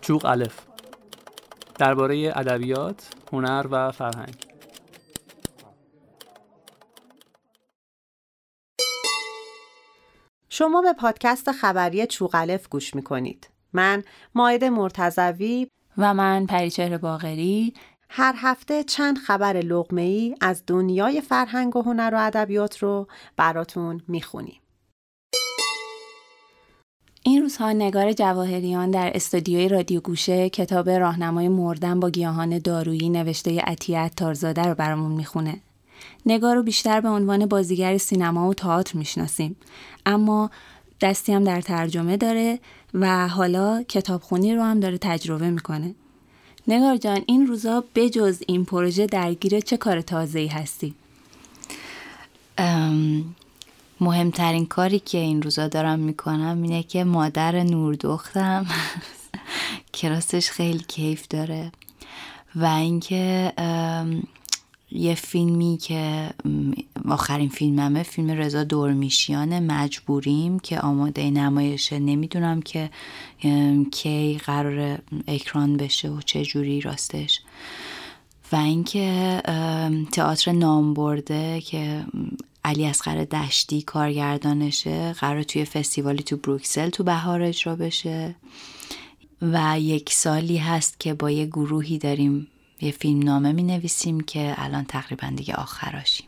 چوق الف درباره ادبیات، هنر و فرهنگ شما به پادکست خبری چوغلف گوش می کنید. من ماید مرتزوی و من پریچهر باغری هر هفته چند خبر لغمه ای از دنیای فرهنگ و هنر و ادبیات رو براتون می‌خونیم. این روزها نگار جواهریان در استودیوی رادیو گوشه کتاب راهنمای مردن با گیاهان دارویی نوشته عطیت تارزاده رو برامون می‌خونه. نگار رو بیشتر به عنوان بازیگر سینما و تئاتر می‌شناسیم اما دستی هم در ترجمه داره و حالا کتابخونی رو هم داره تجربه می‌کنه. نگار جان این روزا بجز این پروژه درگیر چه کار تازه‌ای هستی؟ مهمترین کاری که این روزا دارم می‌کنم اینه که مادر نور دختم کلاسش خیلی کیف داره و اینکه یه فیلمی که آخرین فیلممه فیلم رضا دورمیشیان مجبوریم که آماده نمایشه نمی‌دونم که کی قرار اکران بشه و چه جوری راستش. و اینکه تئاتر نام برده که علی اصغر دشتی کارگردانشه قرار توی فستیوالی تو بروکسل تو بهار اجرا بشه. و یک سالی هست که با یه گروهی داریم یه فیلم نامه می نویسیم که الان تقریبا دیگه آخراشیم.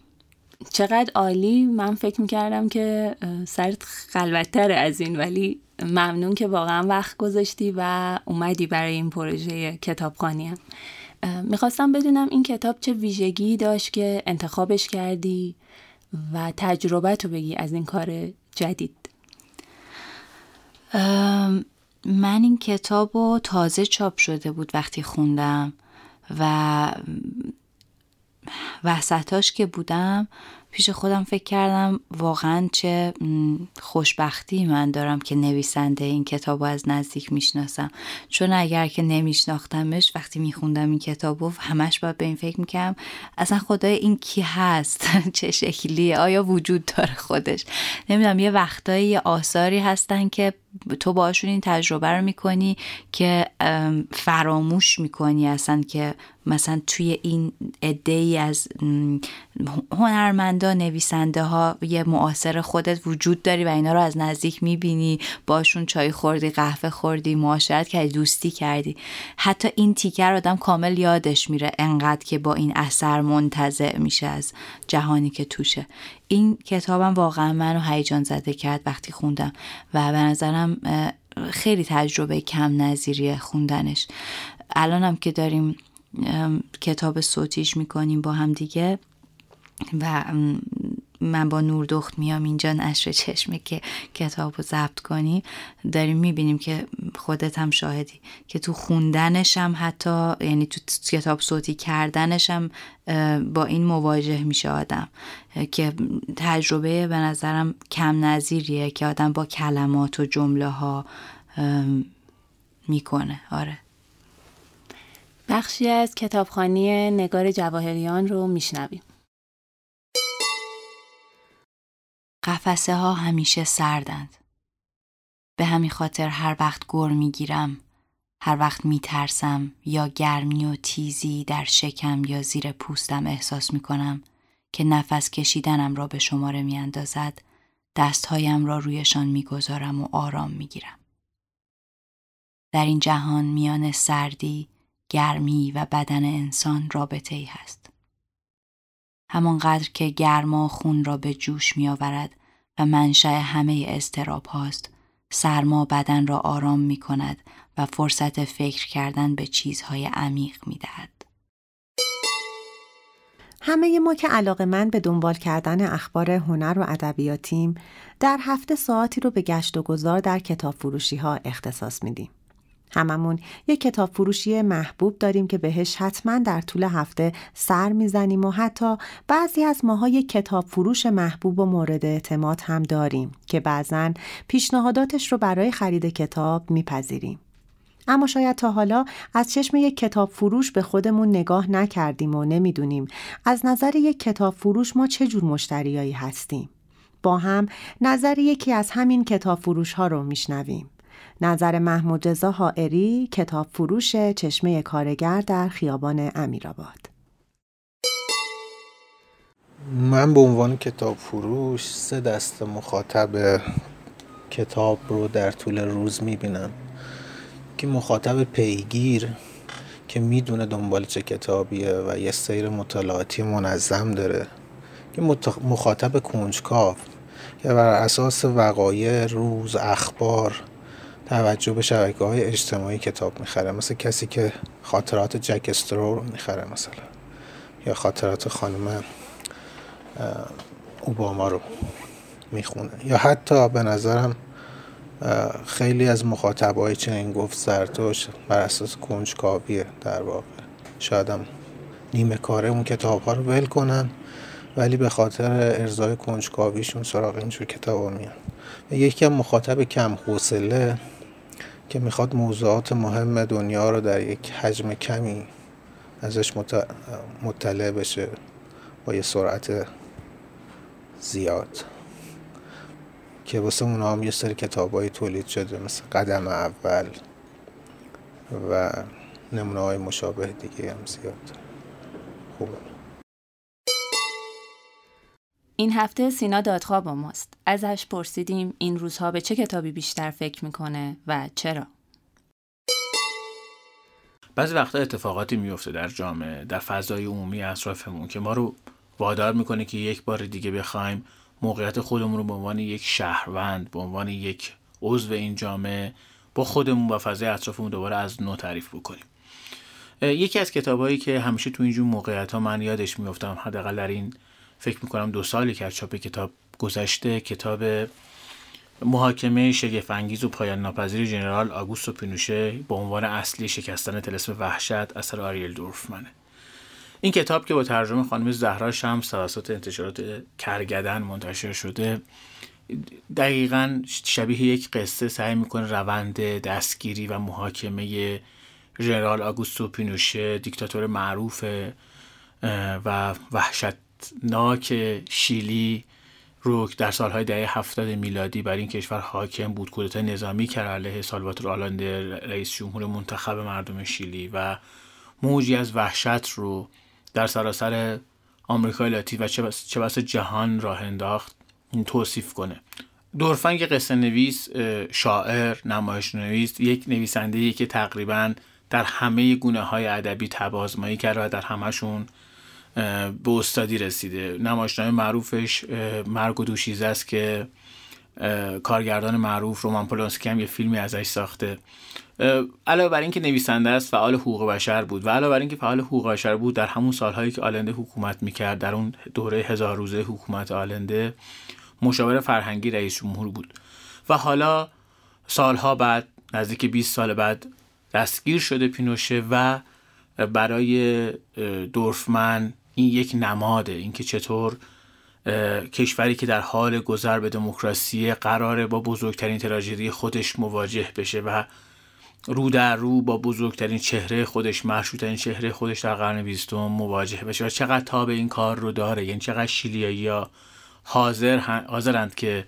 چقدر عالی. من فکر می‌کردم که سرت خلوتتر از این ولی ممنون که واقعا وقت گذاشتی و اومدی برای این پروژه کتابخانی هم می‌خواستم بدونم این کتاب چه ویژگی داشت که انتخابش کردی؟ و تجربه تو بگی از این کار جدید. من این کتاب رو تازه چاپ شده بود وقتی خوندم و وسطاش که بودم پیش خودم فکر کردم واقعا چه خوشبختی من دارم که نویسنده این کتاب از نزدیک می‌شناسم. چون اگر که نمیشناختمش وقتی میخوندم این کتاب و همش باید به این فکر می‌کردم اصلا خدای این کی هست؟ چه شکلیه؟ آیا وجود داره خودش؟ نمی‌دونم یه وقتایی یه آثاری هستن که تو باشون این تجربه رو می‌کنی که فراموش می‌کنی اصلا که مثلا توی این عده ای از هنرمندا نویسنده ها یه معاصر خودت وجود داری و اینا رو از نزدیک می‌بینی باشون چای خوردی قهوه خوردی معاشرت کردی دوستی کردی. حتی این تیکر آدم کامل یادش میره انقدر که با این اثر منتظع میشه از جهانی که توشه. این کتابم واقعا منو هیجان زده کرد وقتی خوندم و به نظرم خیلی تجربه کم نظیریه خوندنش. الانم که داریم کتاب صوتیش می‌کنیم با هم دیگه و من با نور دخت میام اینجا نشر چشمه که کتاب رو ضبط کنی داریم می‌بینیم که خودت هم شاهدی که تو خوندنش هم حتی یعنی تو کتاب صوتی کردنش هم با این مواجه میشه آدم که تجربه به نظرم کم نظیریه که آدم با کلمات و جمله ها می‌کنه. آره. بخشی از کتابخانی نگار جواهریان رو میشنویم. قفسه ها همیشه سردند. به همین خاطر هر وقت گر می‌گیرم هر وقت میترسم یا گرمی و تیزی در شکم یا زیر پوستم احساس می‌کنم که نفس کشیدنم را به شماره میاندازد دستهایم را رویشان می‌گذارم و آرام می‌گیرم. در این جهان میان سردی، گرمی و بدن انسان رابطه ای هست. همانقدر که گرما خون را به جوش می آورد و منشأ همه استراب هاست سرما بدن را آرام می کند و فرصت فکر کردن به چیزهای عمیق می دهد. همه ما که علاقه من به دنبال کردن اخبار هنر و ادبیاتیم در هفته ساعتی رو به گشت و گذار در کتاب فروشی ها اختصاص میدیم. هممون یک کتاب فروشی محبوب داریم که بهش حتما در طول هفته سر می‌زنیم و حتی بعضی از ماها یک کتاب فروش محبوب و مورد اعتماد هم داریم که بعضا پیشنهاداتش رو برای خرید کتاب میپذیریم. اما شاید تا حالا از چشم یک کتاب فروش به خودمون نگاه نکردیم و نمی‌دونیم از نظر یک کتاب فروش ما چه جور مشتریایی هستیم. با هم نظر یکی از همین کتاب فروش ها رو میشنویم. نظر محمود رضا حائری کتاب فروش چشمه کارگر در خیابان امیرآباد. من به عنوان کتاب فروش سه دست مخاطب کتاب رو در طول روز می‌بینم که مخاطب پیگیر که می‌دونه دنبال چه کتابیه و یه سیر مطالعاتی منظم داره که مخاطب کنجکاو که بر اساس وقایع روز اخبار توجه به شبکه های اجتماعی کتاب می‌خره مثل کسی که خاطرات جک استرو رو می‌خره مثلا یا خاطرات خانم اوباما رو می‌خونه. یا حتی به نظرم خیلی از مخاطبای چنین گفت زرتوش بر اساس کنجکاویه در واقع. شایدم نیمه کاره اون کتاب ها رو ول کنن ولی به خاطر ارزای کنجکاویشون سراغ اینجور کتاب ها میان. یکی هم مخاطب کم حوصله که می‌خواد موضوعات مهم دنیا رو در یک حجم کمی ازش مطلع بشه با یه سرعت زیاد. که واسه اونا هم یه سری کتاب تولید شده مثل قدم اول و نمونه های مشابه دیگه هم زیاد. خوبه. این هفته سینا دادخواه با ماست. ازش پرسیدیم این روزها به چه کتابی بیشتر فکر می‌کنه و چرا؟ بعضی وقتا اتفاقاتی میفته در جامعه در فضای عمومی اطرافمون که ما رو وادار می‌کنه که یک بار دیگه بخوایم موقعیت خودمون رو به عنوان یک شهروند به عنوان یک عضو این جامعه با خودمون و فضای اطرافمون دوباره از نو تعریف بکنیم یکی از کتابهایی که همیشه تو اینجور موقعیت ها من یادش میفتم حداقل در این فکر می‌کنم دو سالی که از چاپ کتاب گذشته کتاب محاکمه شگفنگیز و پایان ناپذیر ژنرال آگوستو پینوشه به عنوان اصلی شکستن تلسم وحشت اثر آریل دورفمنه. این کتاب که با ترجمه خانم زهرا شمس توسط انتشارات کرگدن منتشر شده دقیقا شبیه یک قصه سعی می‌کنه روند دستگیری و محاکمه ژنرال آگوستو پینوشه دیکتاتور معروف و وحشتناک شیلی رو در سالهای دهه هفتاد میلادی بر این کشور حاکم بود. کودتا نظامی کرد علیه سالواتور آلانده رئیس جمهور منتخب مردم شیلی و موجی از وحشت رو در سراسر آمریکای لاتین و چه بس جهان راه انداخت این توصیف کنه. دورفنگ قصه نویس شاعر نمایش نویس یک نویسنده که تقریبا در همه گونه های ادبی تبازمایی کرد و در همهشون به استادی رسیده. نمایشنامه معروفش مرگ و دوشیزه است که کارگردان معروف رومان پولانسکی هم یه فیلمی ازش ساخته. علاوه بر اینکه نویسنده است فعال حقوق بشر بود و علاوه بر اینکه فعال حقوق بشر بود در همون سالهایی که آلنده حکومت می‌کرد در اون دوره هزار روزه حکومت آلنده مشاور فرهنگی رئیس جمهور بود. و حالا سالها بعد نزدیک 20 سال بعد دستگیر شده پینوشه و برای دورفمن این یک نماده. اینکه چطور کشوری که در حال گذر به دموکراسی قراره با بزرگترین تراژدی خودش مواجه بشه و رو در رو با بزرگترین چهره خودش مشروطترین چهره خودش در قرن بیستم مواجه بشه. و چقدر تاب این کار رو داره. یعنی چقدر شیلیایی یا حاضر حاضرند که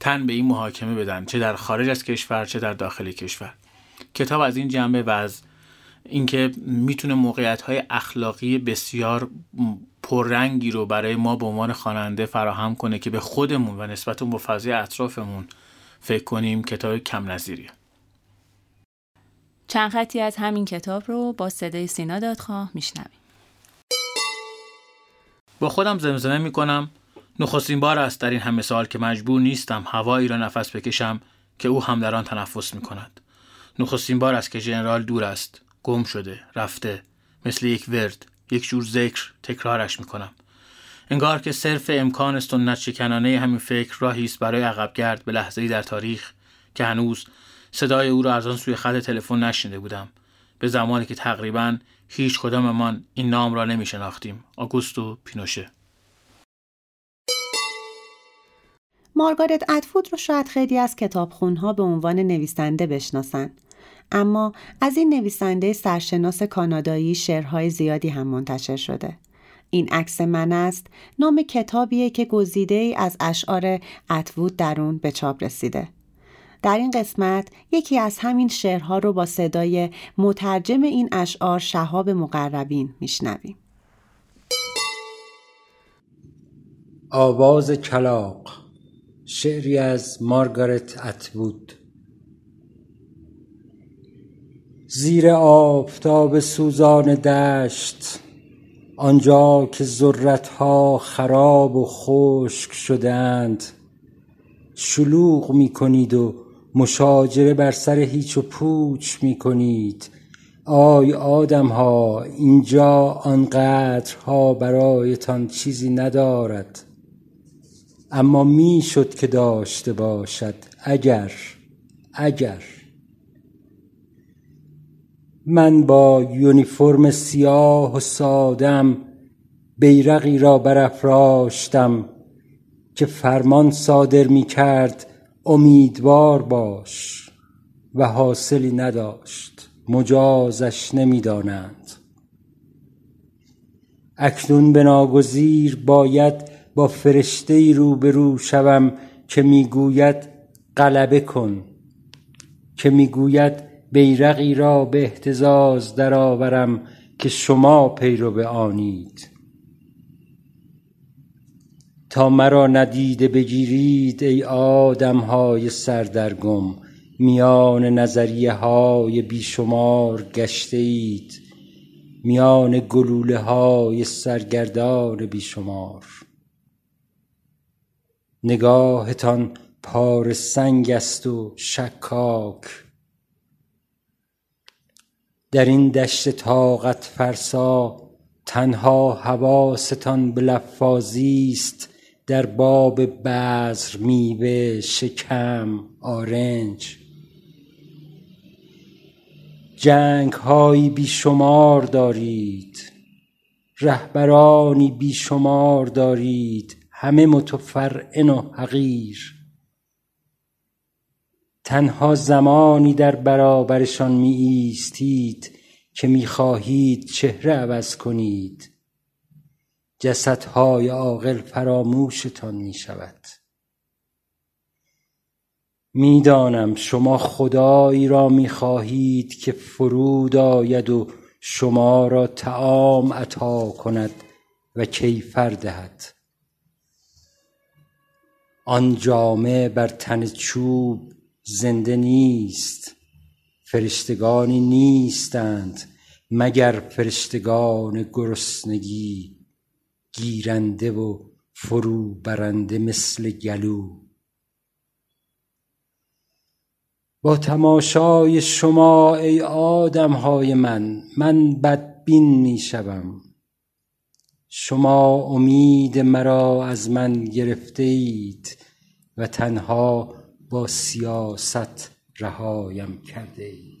تن به این محاکمه بدن. چه در خارج از کشور چه در داخل کشور. کتاب از این جنبه و از اینکه می‌تونه موقعیت های اخلاقی بسیار پررنگی رو برای ما به عنوان خواننده فراهم کنه که به خودمون و نسبت با فضای اطرافمون فکر کنیم کتاب کم نظیریه. چند خطی از همین کتاب رو با صدای سینا دادخواه میشنویم. با خودم زمزمه می‌کنم. نخستین بار است در این همه سال که مجبور نیستم هوایی را نفس بکشم که او هم در آن تنفس می کند. نخستین بار است که ژنرال دور است. گم شده رفته. مثل یک ورد یک جور ذکر تکرارش می‌کنم. انگار که صرف امکان سنت شکنانه همین فکر راهی است برای عقبگرد به لحظه‌ای در تاریخ که هنوز صدای او را از آن سوی خط تلفن نشنیده بودم. به زمانی که تقریبا هیچ کداممان این نام را نمی شناختیم آگوستو پینوشه. مارگارت ادفود رو شاید خیلی از کتابخونها به عنوان نویسنده بشناسن. اما از این نویسنده سرشناس کانادایی شعرهای زیادی هم منتشر شده. این عکس من است نام کتابیه که گزیده ای از اشعار اتوود در اون به چاپ رسیده. در این قسمت یکی از همین شعرها رو با صدای مترجم این اشعار شهاب مقربین میشنویم آواز کلاق شعری از مارگارت اتوود زیر آفتاب سوزان دشت آنجا که ذرتها خراب و خشک شدند. شلوغ می کنید و مشاجره بر سر هیچ و پوچ می کنید آی آدم ها اینجا آنقدرها برایتان چیزی ندارد. اما می‌شد که داشته باشد. اگر اگر. من با یونیفرم سیاه و سادم بیرقی را برافراشتم که فرمان صادر می کرد امیدوار باش و حاصلی نداشت مجازش نمی‌دانند اکنون به ناگزیر باید با فرشته روبرو شوم که می‌گوید غلبه کن که می‌گوید بیرقی را به احتزاز درآورم که شما پیرو آنید تا مرا ندیده بگیرید ای آدم های سردرگم میان نظریه های بیشمار گشته اید میان گلوله های سرگردان بیشمار. نگاهتان پار سنگ است و شکاک. در این دشت طاقت فرسا تنها حواستان به لفاظی است در باب بذر میوه شکم آرنج. جنگ هایی بیشمار دارید رهبرانی بیشمار دارید همه متفرعن و حقیر. تنها زمانی در برابرشان می ایستید که می خواهید چهره عوض کنید. جسدهای عاقل فراموشتان می شود می‌دانم شما خدایی را می خواهید که فرود آید و شما را تعام عطا کند و کیفر دهد. آن جامه بر تن چوب زنده نیست. فرشتگانی نیستند مگر فرشتگان گرسنگی. گیرنده و فرو برنده مثل گلو. با تماشای شما ای آدم های من من بدبین می شوم شما امید مرا از من گرفته اید و تنها با سیاست رهایم کرده اید